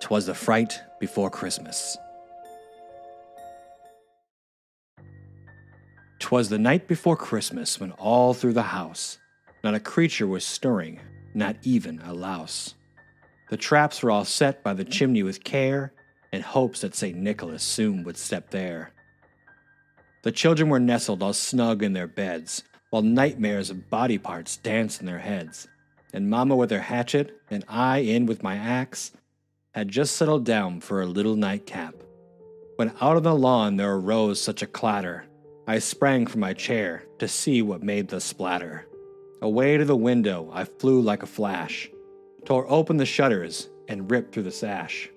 Twas the Fright Before Christmas. Twas the night before Christmas when all through the house not a creature was stirring, not even a louse. The traps were all set by the chimney with care, in hopes that St. Nicholas soon would step there. The children were nestled all snug in their beds, while nightmares of body parts danced in their heads. And Mamma with her hatchet, and I in with my axe, had just settled down for a little nightcap. When out on the lawn there arose such a clatter, I sprang from my chair to see what made the splatter. Away to the window I flew like a flash, tore open the shutters, and ripped through the sash.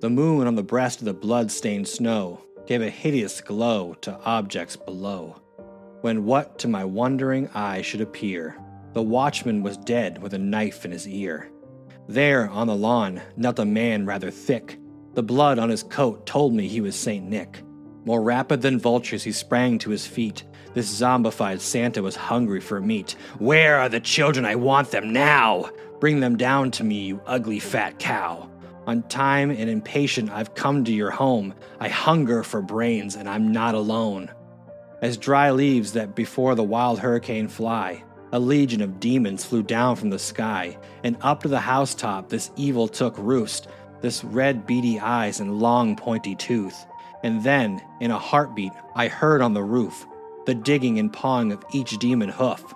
The moon on the breast of the blood stained snow gave a hideous glow to objects below. When what to my wondering eye should appear, the watchman was dead with a knife in his ear. There, on the lawn, knelt a man rather thick. The blood on his coat told me he was St. Nick. More rapid than vultures, he sprang to his feet. This zombified Santa was hungry for meat. Where are the children? I want them now! Bring them down to me, you ugly fat cow. On time and impatient, I've come to your home. I hunger for brains, and I'm not alone. As dry leaves that before the wild hurricane fly, a legion of demons flew down from the sky, and up to the housetop this evil took roost, this red beady eyes and long pointy tooth. And then, in a heartbeat, I heard on the roof the digging and pawing of each demon hoof.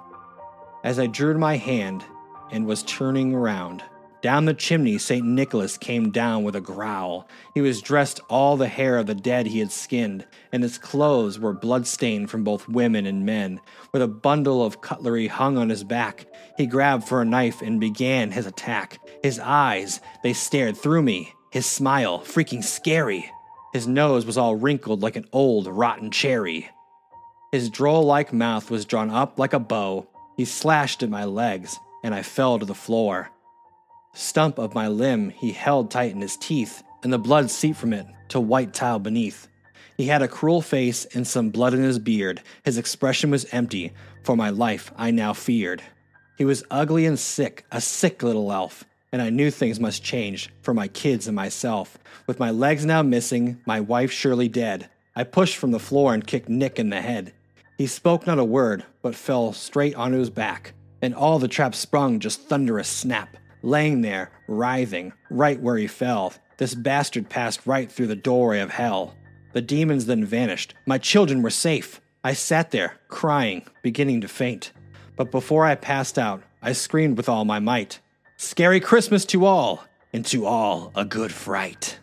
As I drew my hand and was turning around, down the chimney St. Nicholas came down with a growl. He was dressed all the hair of the dead he had skinned, and his clothes were blood-stained from both women and men. With a bundle of cutlery hung on his back, he grabbed for a knife and began his attack. His eyes, they stared through me, his smile freaking scary. His nose was all wrinkled like an old rotten cherry. His droll like mouth was drawn up like a bow. He slashed at my legs, and I fell to the floor. Stump of my limb he held tight in his teeth, and the blood seeped from it to white tile beneath. He had a cruel face and some blood in his beard. His expression was empty. For my life, I now feared. He was ugly and sick, a sick little elf, and I knew things must change for my kids and myself. With my legs now missing, my wife surely dead, I pushed from the floor and kicked Nick in the head. He spoke not a word, but fell straight onto his back, and all the traps sprung just thunderous snap. Laying there, writhing, right where he fell, this bastard passed right through the doorway of hell. The demons then vanished. My children were safe. I sat there, crying, beginning to faint. But before I passed out, I screamed with all my might Scary Christmas to all, and to all a good fright.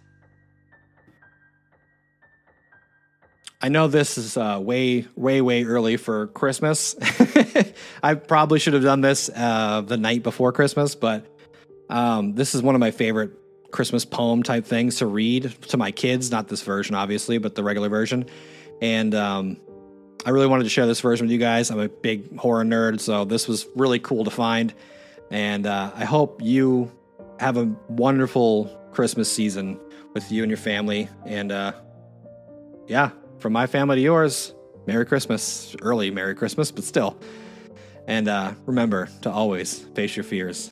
I know this is uh, way, way, way early for Christmas. I probably should have done this uh, the night before Christmas, but um, this is one of my favorite Christmas poem type things to read to my kids. Not this version, obviously, but the regular version. And um, I really wanted to share this version with you guys. I'm a big horror nerd, so this was really cool to find. And uh, I hope you have a wonderful Christmas season with you and your family. And uh, yeah, from my family to yours, Merry Christmas. Early Merry Christmas, but still. And uh, remember to always face your fears.